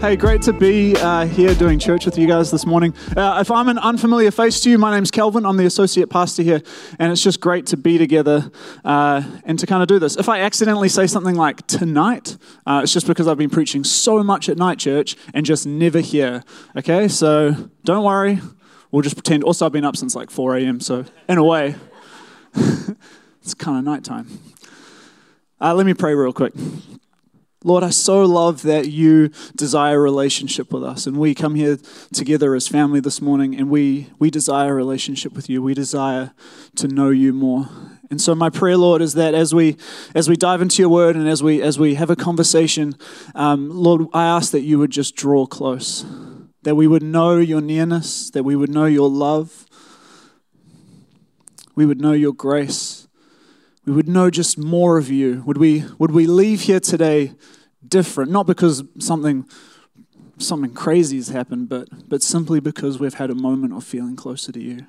Hey, great to be uh, here doing church with you guys this morning. Uh, if I'm an unfamiliar face to you, my name's Kelvin. I'm the associate pastor here, and it's just great to be together uh, and to kind of do this. If I accidentally say something like tonight, uh, it's just because I've been preaching so much at night church and just never here. Okay, so don't worry. We'll just pretend. Also, I've been up since like 4 a.m., so in a way, it's kind of nighttime. Uh, let me pray real quick. Lord, I so love that you desire a relationship with us. And we come here together as family this morning and we, we desire a relationship with you. We desire to know you more. And so my prayer, Lord, is that as we as we dive into your word and as we as we have a conversation, um, Lord, I ask that you would just draw close. That we would know your nearness, that we would know your love, we would know your grace we would know just more of you. Would we, would we leave here today different? Not because something, something crazy has happened, but, but simply because we've had a moment of feeling closer to you.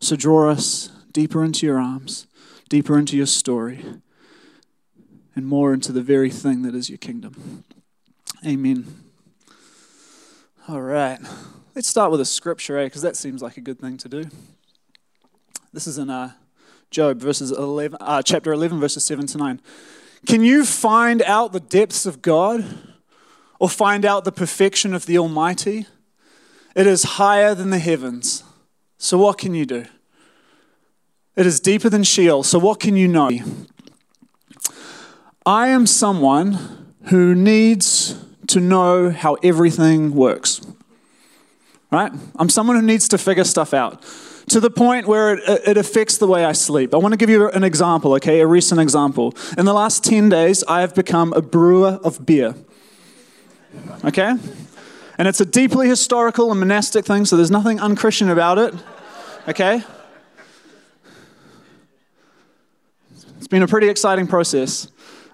So draw us deeper into your arms, deeper into your story, and more into the very thing that is your kingdom. Amen. All right. Let's start with a scripture, eh? Because that seems like a good thing to do. This is in uh, Job, verses 11, uh, chapter 11, verses 7 to 9. Can you find out the depths of God or find out the perfection of the Almighty? It is higher than the heavens. So what can you do? It is deeper than Sheol. So what can you know? I am someone who needs to know how everything works. Right? I'm someone who needs to figure stuff out to the point where it, it, affects the way I sleep. I want to give you an example, okay? A recent example. In the last 10 days, I have become a brewer of beer. Okay? And it's a deeply historical and monastic thing, so there's nothing unchristian about it. Okay? It's been a pretty exciting process.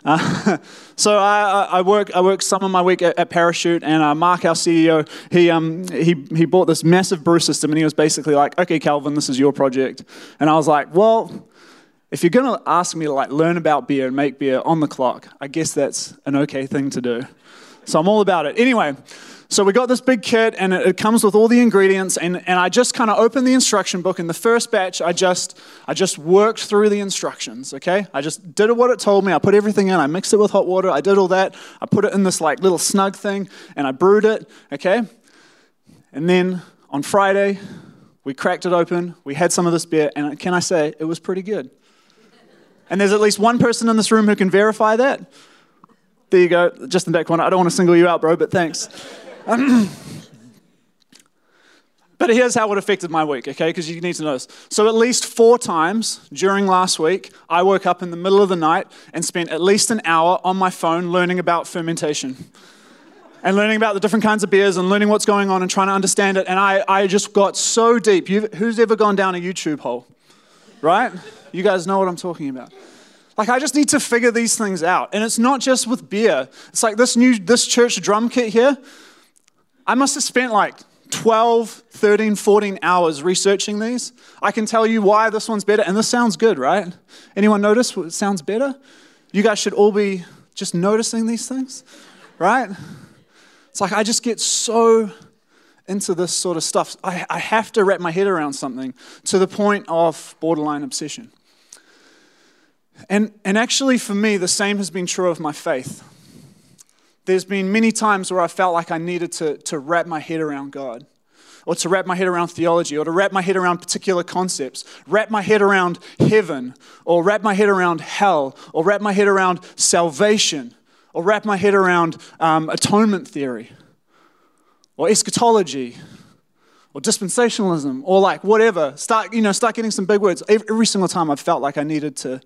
Uh, so I, I, work I work some of my week at, at Parachute, and uh, Mark, our CEO, he um he he bought this massive brew system, and he was basically like, "Okay, Calvin, this is your project," and I was like, "Well." If you're going to ask me to like learn about beer and make beer on the clock, I guess that's an okay thing to do. So I'm all about it. Anyway, so we got this big kit, and it, it comes with all the ingredients. And, and I just kind of opened the instruction book. In the first batch, I just I just worked through the instructions. Okay, I just did what it told me. I put everything in. I mixed it with hot water. I did all that. I put it in this like little snug thing, and I brewed it. Okay, and then on Friday, we cracked it open. We had some of this beer, and can I say it was pretty good? And there's at least one person in this room who can verify that. There you go, just in back corner. I don't want to single you out, bro, but thanks. but here's how it affected my week, okay? Because you need to know this. So, at least four times during last week, I woke up in the middle of the night and spent at least an hour on my phone learning about fermentation and learning about the different kinds of beers and learning what's going on and trying to understand it. And I, I just got so deep. You've, who's ever gone down a YouTube hole? Right? You guys know what I'm talking about. Like I just need to figure these things out. And it's not just with beer. It's like this new this church drum kit here. I must have spent like 12, 13, 14 hours researching these. I can tell you why this one's better, and this sounds good, right? Anyone notice what sounds better? You guys should all be just noticing these things, right? It's like I just get so into this sort of stuff. I, I have to wrap my head around something to the point of borderline obsession. And, and actually, for me, the same has been true of my faith. There's been many times where I felt like I needed to, to wrap my head around God, or to wrap my head around theology, or to wrap my head around particular concepts, wrap my head around heaven, or wrap my head around hell, or wrap my head around salvation, or wrap my head around um, atonement theory, or eschatology, or dispensationalism, or like whatever. Start, you know, start getting some big words. Every, every single time I felt like I needed to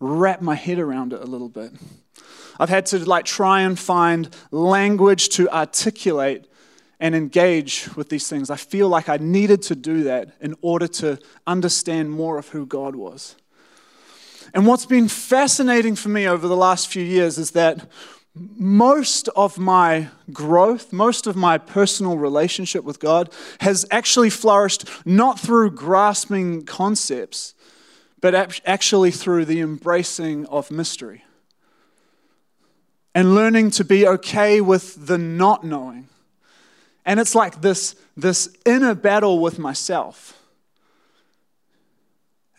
wrap my head around it a little bit. I've had to like try and find language to articulate and engage with these things. I feel like I needed to do that in order to understand more of who God was. And what's been fascinating for me over the last few years is that most of my growth, most of my personal relationship with God has actually flourished not through grasping concepts, but actually through the embracing of mystery and learning to be okay with the not knowing. And it's like this, this inner battle with myself.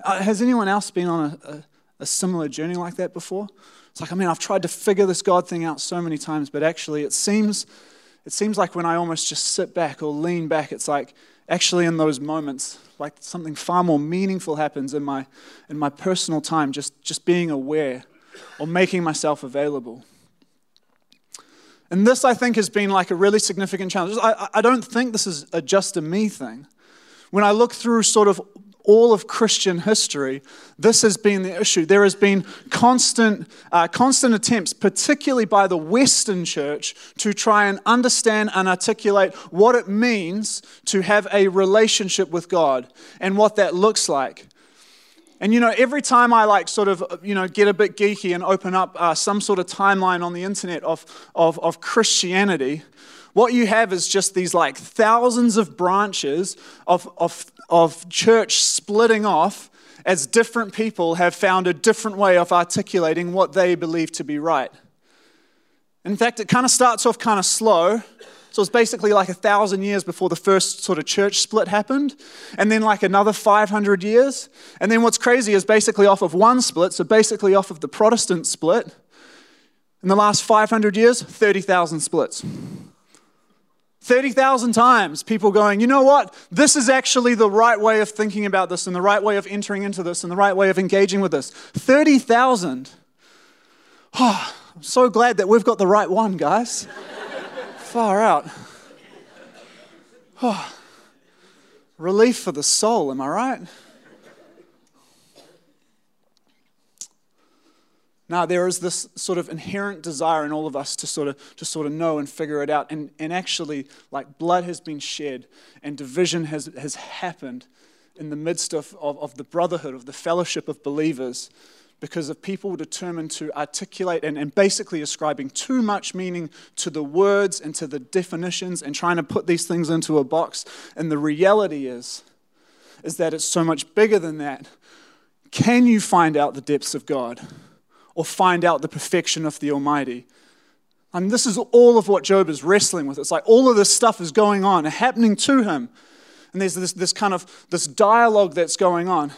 Uh, has anyone else been on a, a, a similar journey like that before? It's like, I mean, I've tried to figure this God thing out so many times, but actually, it seems, it seems like when I almost just sit back or lean back, it's like actually in those moments, like something far more meaningful happens in my, in my personal time, just, just being aware or making myself available. And this, I think, has been like a really significant challenge. I, I don't think this is a just a me thing. When I look through sort of all of Christian history, this has been the issue. There has been constant, uh, constant attempts, particularly by the Western church, to try and understand and articulate what it means to have a relationship with God and what that looks like. And you know, every time I like sort of, you know, get a bit geeky and open up uh, some sort of timeline on the internet of, of, of Christianity, what you have is just these like thousands of branches of, of, of church splitting off as different people have found a different way of articulating what they believe to be right. In fact, it kind of starts off kind of slow. So it's basically like a thousand years before the first sort of church split happened, and then like another 500 years. And then what's crazy is basically off of one split, so basically off of the Protestant split, in the last 500 years, 30,000 splits. 30,000 times people going, you know what? This is actually the right way of thinking about this and the right way of entering into this and the right way of engaging with this. 30,000. Oh, I'm so glad that we've got the right one, guys. Far out. Oh, relief for the soul, am I right? Now, there is this sort of inherent desire in all of us to sort of, to sort of know and figure it out. And, and actually, like blood has been shed and division has, has happened in the midst of, of, of the brotherhood, of the fellowship of believers, because of people determined to articulate and, and basically ascribing too much meaning to the words and to the definitions and trying to put these things into a box. And the reality is, is that it's so much bigger than that. Can you find out the depths of God? or find out the perfection of the Almighty. I mean, this is all of what Job is wrestling with. It's like all of this stuff is going on, happening to him. And there's this, this kind of this dialogue that's going on.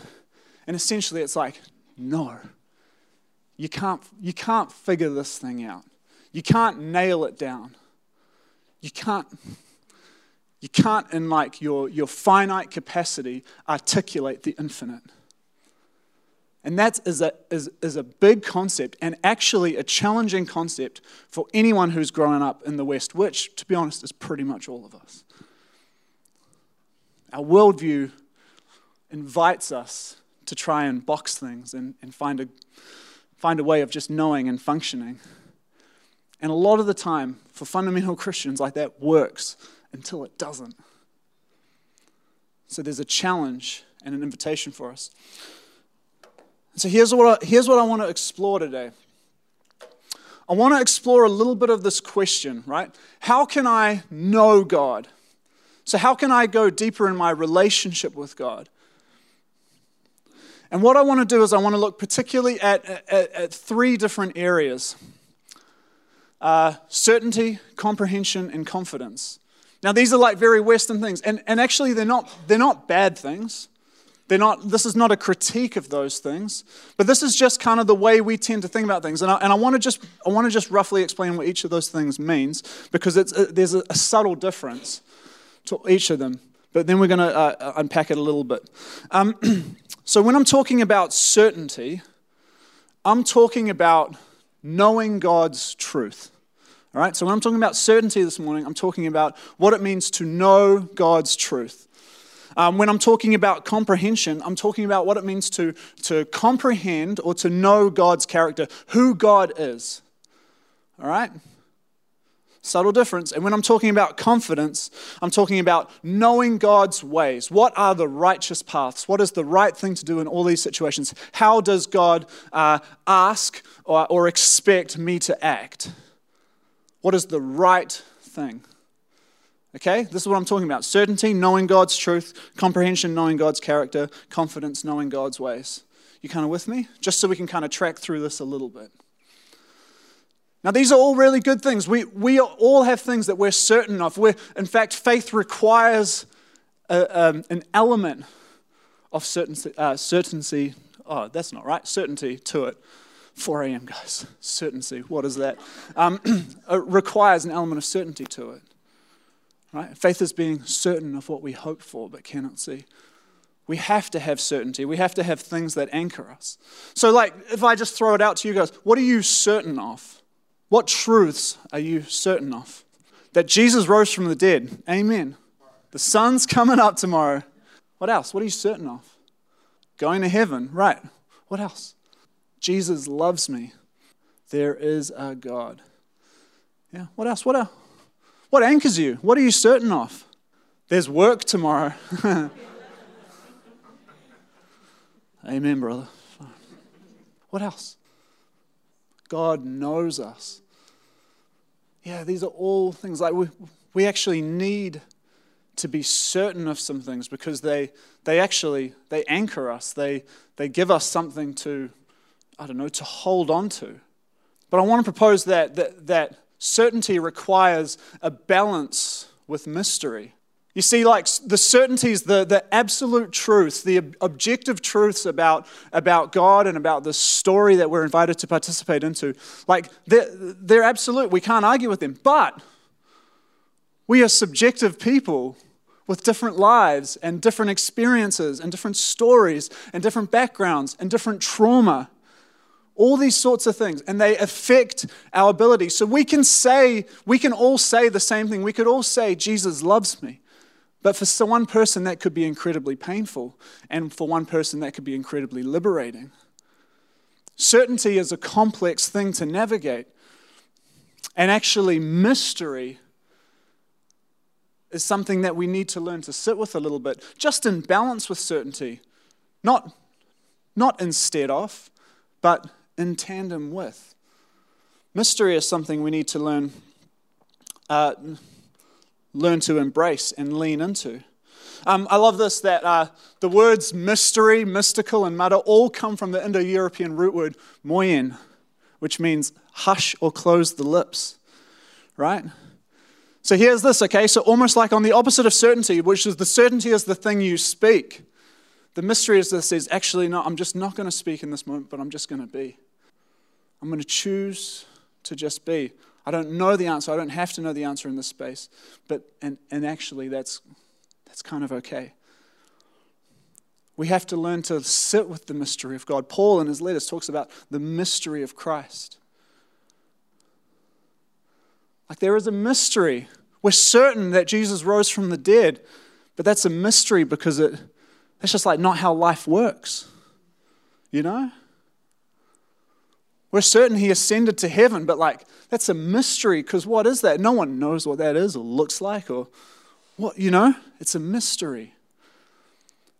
And essentially it's like, no. You can't, you can't figure this thing out. You can't nail it down. You can't, you can't in like your, your finite capacity articulate the infinite. And that is a, is, is a big concept and actually a challenging concept for anyone who's grown up in the West, which, to be honest, is pretty much all of us. Our worldview invites us to try and box things and, and find, a, find a way of just knowing and functioning. And a lot of the time, for fundamental Christians, like that works until it doesn't. So there's a challenge and an invitation for us. So here's what I, here's what I want to explore today. I want to explore a little bit of this question, right? How can I know God? So, how can I go deeper in my relationship with God? And what I want to do is, I want to look particularly at, at, at three different areas uh, certainty, comprehension, and confidence. Now, these are like very Western things, and, and actually, they're not, they're not bad things. They're not, this is not a critique of those things, but this is just kind of the way we tend to think about things. And I, and I want to just I want to just roughly explain what each of those things means because it's, there's a, a, subtle difference to each of them. But then we're going to uh, unpack it a little bit. Um, so when I'm talking about certainty, I'm talking about knowing God's truth. All right. So when I'm talking about certainty this morning, I'm talking about what it means to know God's truth. Um, when I'm talking about comprehension, I'm talking about what it means to, to comprehend or to know God's character, who God is. All right? Subtle difference. And when I'm talking about confidence, I'm talking about knowing God's ways. What are the righteous paths? What is the right thing to do in all these situations? How does God uh, ask or, or expect me to act? What is the right thing? Okay, this is what I'm talking about certainty, knowing God's truth, comprehension, knowing God's character, confidence, knowing God's ways. You kind of with me? Just so we can kind of track through this a little bit. Now, these are all really good things. We, we all have things that we're certain of. We're, in fact, faith requires a, um, an element of certainty, uh, certainty. Oh, that's not right. Certainty to it. 4 a.m., guys. Certainty. What is that? Um, it requires an element of certainty to it. Right? Faith is being certain of what we hope for but cannot see. We have to have certainty. We have to have things that anchor us. So, like, if I just throw it out to you guys, what are you certain of? What truths are you certain of? That Jesus rose from the dead. Amen. The sun's coming up tomorrow. What else? What are you certain of? Going to heaven. Right. What else? Jesus loves me. There is a God. Yeah. What else? What else? What anchors you? What are you certain of? There's work tomorrow. Amen, brother. What else? God knows us. Yeah, these are all things like we, we actually need to be certain of some things because they, they actually they anchor us. They, they give us something to, I don't know, to hold on to. But I want to propose that, that, that certainty requires a balance with mystery. You see, like the certainties, the, the absolute truths, the objective truths about, about God and about the story that we're invited to participate into, like they're, they're absolute. We can't argue with them. But we are subjective people with different lives and different experiences and different stories and different backgrounds and different trauma. All these sorts of things, and they affect our ability. So we can say, we can all say the same thing. We could all say, Jesus loves me. But for one person, that could be incredibly painful, and for one person, that could be incredibly liberating. Certainty is a complex thing to navigate, and actually, mystery is something that we need to learn to sit with a little bit, just in balance with certainty. Not, not instead of, but in tandem with. Mystery is something we need to learn. Uh, learn to embrace and lean into. Um, I love this that uh, the words mystery, mystical, and mudder all come from the Indo European root word moyen, which means hush or close the lips, right? So here's this, okay? So almost like on the opposite of certainty, which is the certainty is the thing you speak. The mystery is this is actually not, I'm just not going to speak in this moment, but I'm just going to be. I'm going to choose to just be. I don't know the answer. I don't have to know the answer in this space. But, and, and actually, that's, that's kind of okay. We have to learn to sit with the mystery of God. Paul, in his letters, talks about the mystery of Christ. Like there is a mystery. We're certain that Jesus rose from the dead, but that's a mystery because it, that's just like not how life works. You know? We're certain he ascended to heaven, but like that's a mystery because what is that? No one knows what that is or looks like or what, you know? It's a mystery.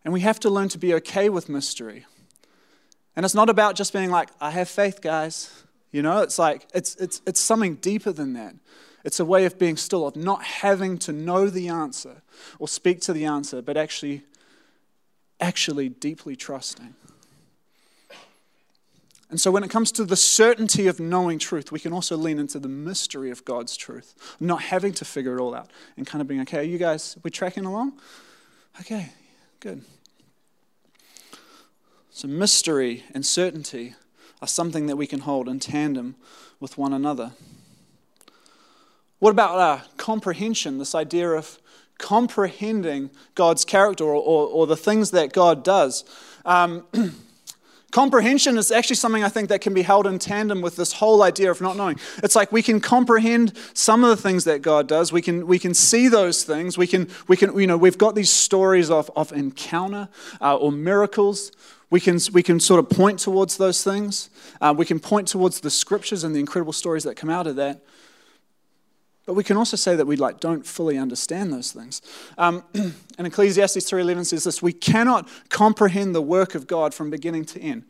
And we have to learn to be okay with mystery. And it's not about just being like, I have faith, guys. You know, it's like, it's, it's, it's something deeper than that. It's a way of being still, of not having to know the answer or speak to the answer, but actually, actually deeply trusting. And so, when it comes to the certainty of knowing truth, we can also lean into the mystery of God's truth, not having to figure it all out and kind of being, okay, are you guys, we're tracking along? Okay, good. So, mystery and certainty are something that we can hold in tandem with one another. What about uh, comprehension, this idea of comprehending God's character or, or, or the things that God does? Um, Comprehension is actually something I think that can be held in tandem with this whole idea of not knowing. It's like we can comprehend some of the things that God does. We can, we can see those things. We can, we can, you know, we've got these stories of, of encounter uh, or miracles. We can, we can sort of point towards those things. Uh, we can point towards the scriptures and the incredible stories that come out of that. But we can also say that we like don't fully understand those things. Um, and Ecclesiastes 3.11 says this, we cannot comprehend the work of God from beginning to end.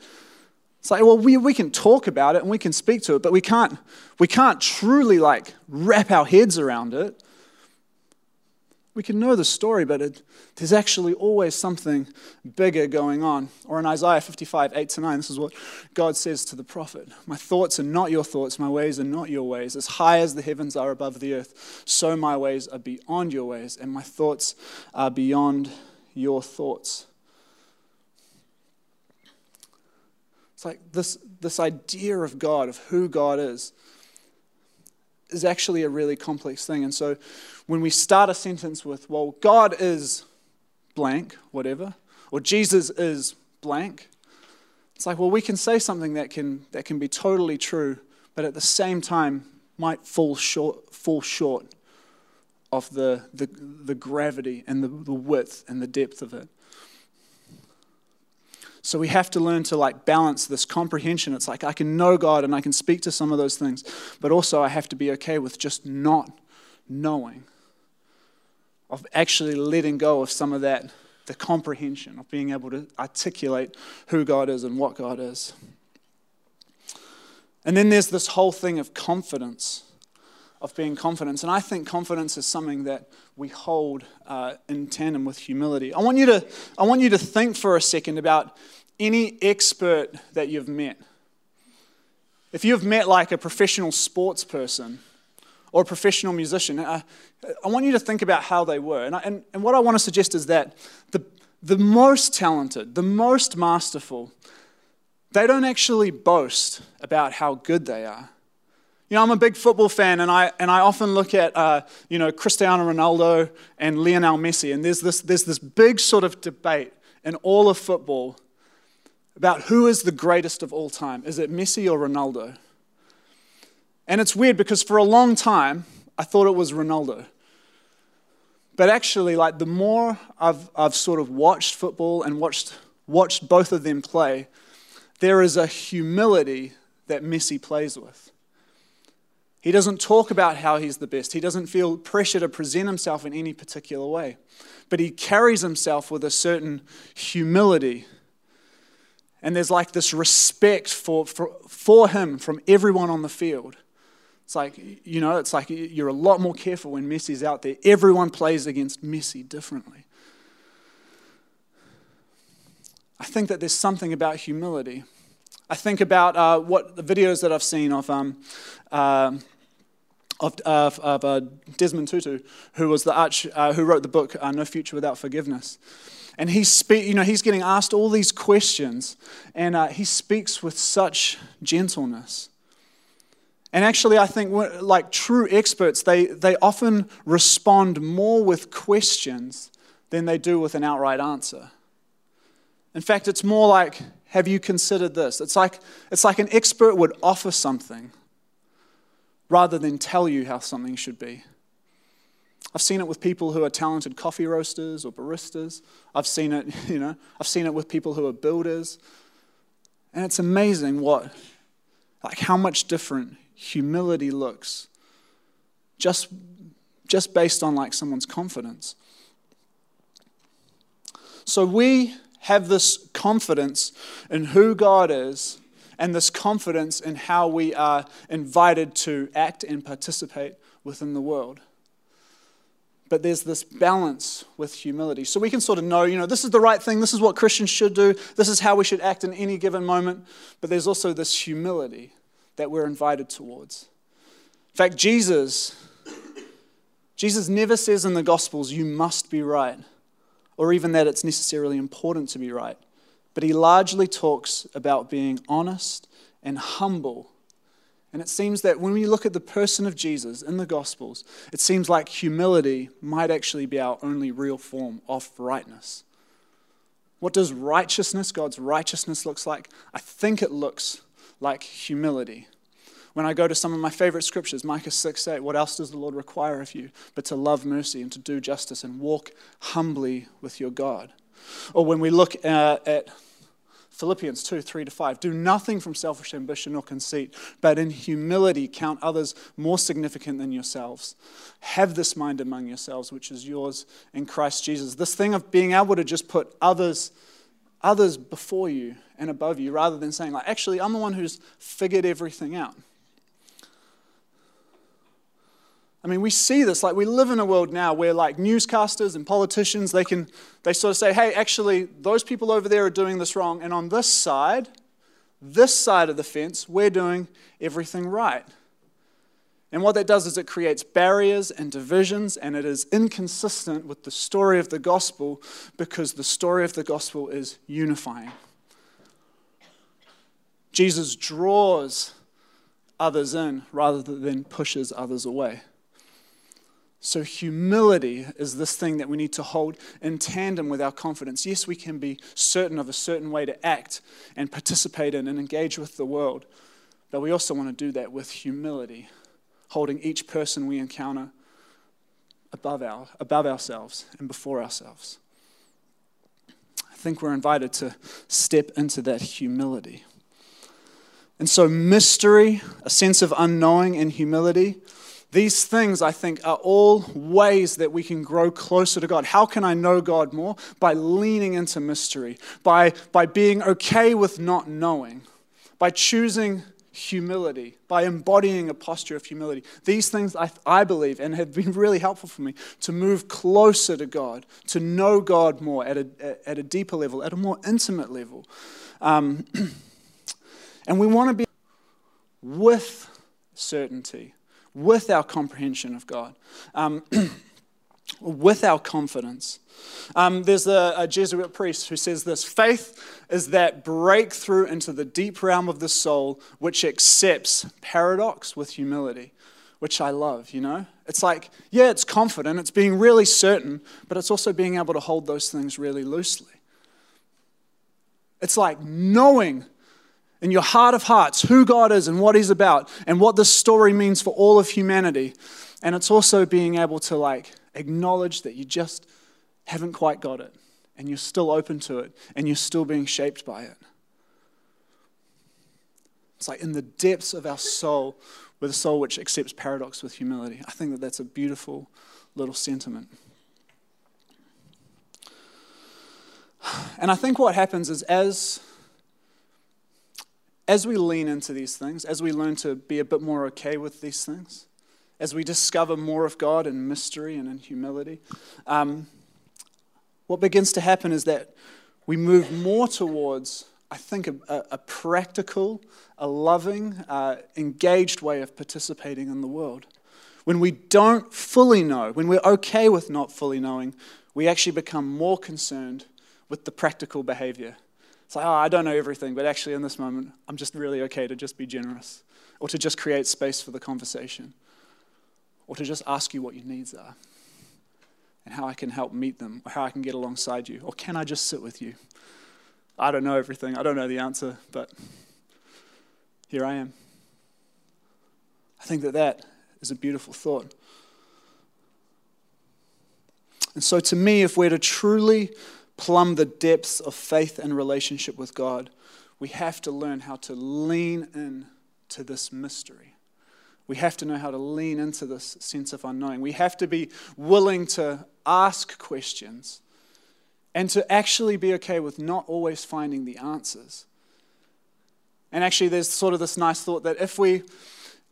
It's like, well, we, we can talk about it and we can speak to it, but we can't, we can't truly like wrap our heads around it we can know the story, but it, there's actually always something bigger going on. Or in Isaiah 55, 8 to 9, this is what God says to the prophet My thoughts are not your thoughts, my ways are not your ways. As high as the heavens are above the earth, so my ways are beyond your ways, and my thoughts are beyond your thoughts. It's like this, this idea of God, of who God is is actually a really complex thing. And so when we start a sentence with, well, God is blank, whatever, or Jesus is blank, it's like, well, we can say something that can, that can be totally true, but at the same time might fall short, fall short of the, the, the gravity and the, the width and the depth of it. So we have to learn to like balance this comprehension. It's like I can know God and I can speak to some of those things, but also I have to be okay with just not knowing, of actually letting go of some of that, the comprehension of being able to articulate who God is and what God is. And then there's this whole thing of confidence of being confident. And I think confidence is something that we hold uh, in tandem with humility. I want, you to, I want you to think for a second about any expert that you've met. If you've met like a professional sports person or a professional musician, uh, I want you to think about how they were. And, I, and, and what I want to suggest is that the, the most talented, the most masterful, they don't actually boast about how good they are you know, I'm a big football fan, and I, and I often look at, uh, you know, Cristiano Ronaldo and Lionel Messi, and there's this, there's this big sort of debate in all of football about who is the greatest of all time. Is it Messi or Ronaldo? And it's weird because for a long time, I thought it was Ronaldo. But actually, like, the more I've, I've sort of watched football and watched, watched both of them play, there is a humility that Messi plays with. He doesn't talk about how he's the best. He doesn't feel pressure to present himself in any particular way. But he carries himself with a certain humility. And there's like this respect for, for, for him from everyone on the field. It's like, you know, it's like you're a lot more careful when Messi's out there. Everyone plays against Messi differently. I think that there's something about humility. I think about uh, what the videos that I've seen of um, uh, of, of, of uh, Desmond Tutu, who was the arch, uh, who wrote the book uh, No Future Without Forgiveness. And he's, spe- you know, he's getting asked all these questions, and uh, he speaks with such gentleness. And actually, I think like true experts, they, they often respond more with questions than they do with an outright answer. In fact, it's more like, have you considered this? It's like, it's like an expert would offer something rather than tell you how something should be. I've seen it with people who are talented coffee roasters or baristas. I've seen it, you know, I've seen it with people who are builders. And it's amazing what, like how much different humility looks just, just based on like someone's confidence. So we have this confidence in who God is and this confidence in how we are invited to act and participate within the world. But there's this balance with humility. So we can sort of know, you know, this is the right thing, this is what Christians should do, this is how we should act in any given moment. But there's also this humility that we're invited towards. In fact, Jesus, Jesus never says in the Gospels, you must be right, or even that it's necessarily important to be right but he largely talks about being honest and humble. And it seems that when we look at the person of Jesus in the Gospels, it seems like humility might actually be our only real form of rightness. What does righteousness, God's righteousness, looks like? I think it looks like humility. When I go to some of my favorite scriptures, Micah 6 8, what else does the Lord require of you but to love mercy and to do justice and walk humbly with your God? Or when we look at, at Philippians 2 3 to 5, do nothing from selfish ambition or conceit, but in humility count others more significant than yourselves. Have this mind among yourselves, which is yours in Christ Jesus. This thing of being able to just put others others before you and above you rather than saying like actually i'm the one who's figured everything out I mean, we see this. Like, we live in a world now where, like, newscasters and politicians, they can, they sort of say, hey, actually, those people over there are doing this wrong. And on this side, this side of the fence, we're doing everything right. And what that does is it creates barriers and divisions, and it is inconsistent with the story of the gospel because the story of the gospel is unifying. Jesus draws others in rather than pushes others away. So, humility is this thing that we need to hold in tandem with our confidence. Yes, we can be certain of a certain way to act and participate in and engage with the world, but we also want to do that with humility, holding each person we encounter above, our, above ourselves and before ourselves. I think we're invited to step into that humility. And so, mystery, a sense of unknowing, and humility these things, I think, are all ways that we can grow closer to God. How can I know God more? By leaning into mystery, by, by being okay with not knowing, by choosing humility, by embodying a posture of humility. These things, I, I believe, and have been really helpful for me to move closer to God, to know God more at a, at a deeper level, at a more intimate level. Um, and we want to be with certainty with our comprehension of God, um, with our confidence. Um, there's a, a, Jesuit priest who says this faith is that breakthrough into the deep realm of the soul which accepts paradox with humility, which I love, you know? It's like, yeah, it's confident, it's being really certain, but it's also being able to hold those things really loosely. It's like knowing in your heart of hearts who God is and what He's about and what this story means for all of humanity. And it's also being able to like acknowledge that you just haven't quite got it and you're still open to it and you're still being shaped by it. It's like in the depths of our soul, with a soul which accepts paradox with humility. I think that that's a beautiful little sentiment. And I think what happens is as as we lean into these things, as we learn to be a bit more okay with these things, as we discover more of God in mystery and in humility, um, what begins to happen is that we move more towards, I think, a, a practical, a loving, uh, engaged way of participating in the world. When we don't fully know, when we're okay with not fully knowing, we actually become more concerned with the practical behavior it's like, oh, I don't know everything, but actually, in this moment, I'm just really okay to just be generous or to just create space for the conversation or to just ask you what your needs are and how I can help meet them or how I can get alongside you or can I just sit with you? I don't know everything, I don't know the answer, but here I am. I think that that is a beautiful thought. And so, to me, if we're to truly plumb the depths of faith and relationship with God, we have to learn how to lean in to this mystery. We have to know how to lean into this sense of unknowing. We have to be willing to ask questions and to actually be okay with not always finding the answers. And actually, there's sort of this nice thought that if, we,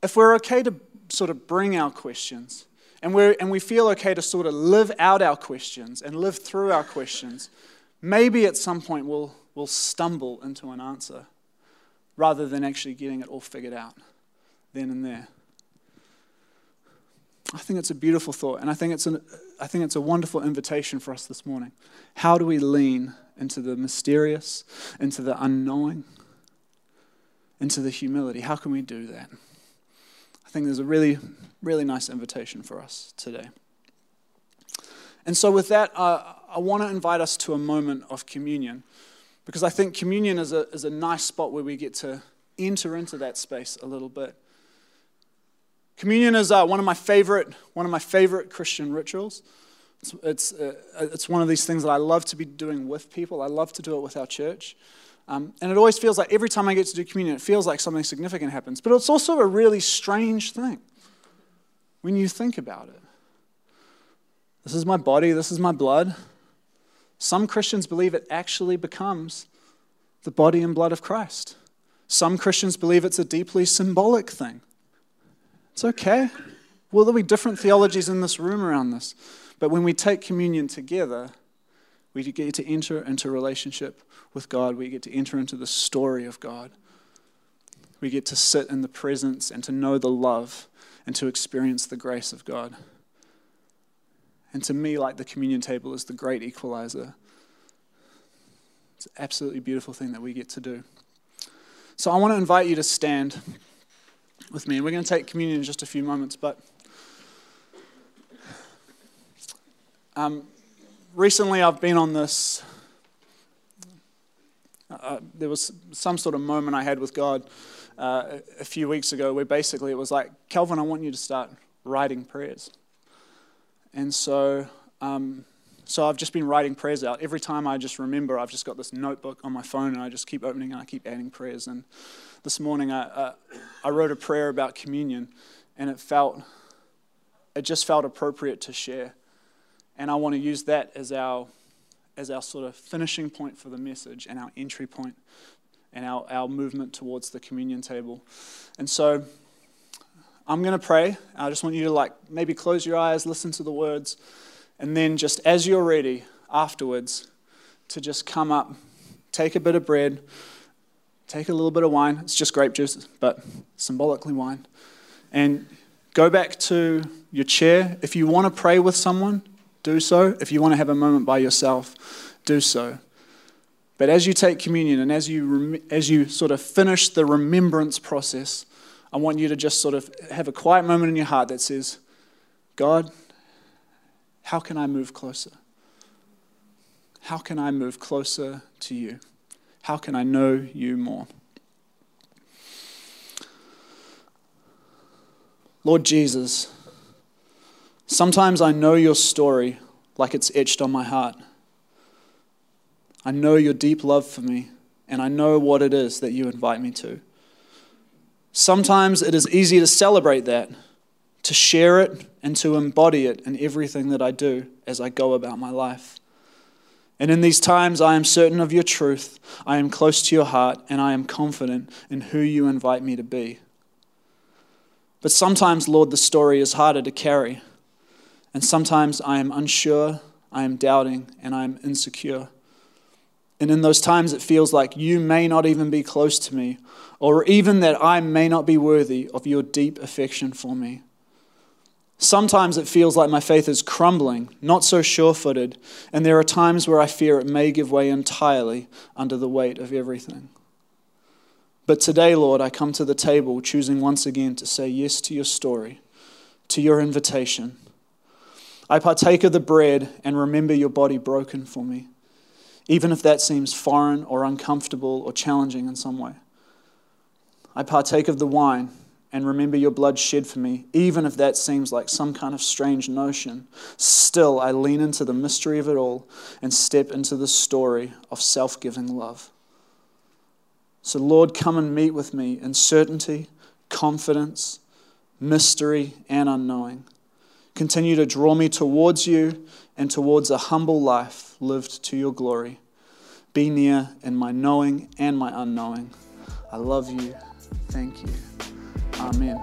if we're okay to sort of bring our questions, and, we and we feel okay to sort of live out our questions and live through our questions, maybe at some point we'll, we'll stumble into an answer rather than actually getting it all figured out then and there. I think it's a beautiful thought, and I think it's, an, I think it's a wonderful invitation for us this morning. How do we lean into the mysterious, into the unknowing, into the humility? How can we do that? I think there's a really, really nice invitation for us today. And so, with that, uh, I want to invite us to a moment of communion because I think communion is a, is a nice spot where we get to enter into that space a little bit. Communion is uh, one of my favorite one of my favorite Christian rituals. It's, it's, uh, it's one of these things that I love to be doing with people. I love to do it with our church. Um, and it always feels like every time I get to do communion, it feels like something significant happens. But it's also a really strange thing when you think about it. This is my body, this is my blood. Some Christians believe it actually becomes the body and blood of Christ. Some Christians believe it's a deeply symbolic thing. It's okay. Well, there'll be different theologies in this room around this. But when we take communion together, we get to enter into relationship with God. We get to enter into the story of God. We get to sit in the presence and to know the love and to experience the grace of God. And to me, like the communion table is the great equalizer. It's an absolutely beautiful thing that we get to do. So I want to invite you to stand with me, and we're going to take communion in just a few moments, but. Um, recently, I've been on this. Uh, there was some sort of moment I had with God uh, a few weeks ago where basically it was like, Calvin, I want you to start writing prayers. And so, um, so I've just been writing prayers out. Every time I just remember, I've just got this notebook on my phone and I just keep opening and I keep adding prayers. And this morning I, uh, I wrote a prayer about communion and it felt, it just felt appropriate to share. And I want to use that as our, as our sort of finishing point for the message and our entry point and our, our movement towards the communion table. And so I'm going to pray. I just want you to like maybe close your eyes, listen to the words, and then just as you're ready afterwards to just come up, take a bit of bread, take a little bit of wine. It's just grape juice, but symbolically wine. And go back to your chair. If you want to pray with someone, do so. If you want to have a moment by yourself, do so. But as you take communion and as you, as you sort of finish the remembrance process, I want you to just sort of have a quiet moment in your heart that says, God, how can I move closer? How can I move closer to you? How can I know you more? Lord Jesus, Sometimes I know your story like it's etched on my heart. I know your deep love for me, and I know what it is that you invite me to. Sometimes it is easy to celebrate that, to share it, and to embody it in everything that I do as I go about my life. And in these times, I am certain of your truth, I am close to your heart, and I am confident in who you invite me to be. But sometimes, Lord, the story is harder to carry. And sometimes I am unsure, I am doubting, and I am insecure. And in those times, it feels like you may not even be close to me, or even that I may not be worthy of your deep affection for me. Sometimes it feels like my faith is crumbling, not so sure footed, and there are times where I fear it may give way entirely under the weight of everything. But today, Lord, I come to the table choosing once again to say yes to your story, to your invitation I partake of the bread and remember your body broken for me, even if that seems foreign or uncomfortable or challenging in some way. I partake of the wine and remember your blood shed for me, even if that seems like some kind of strange notion. Still, I lean into the mystery of it all and step into the story of self giving love. So, Lord, come and meet with me in certainty, confidence, mystery, and unknowing. Continue to draw me towards you and towards a humble life lived to your glory. Be near in my knowing and my unknowing. I love you. Thank you. Amen.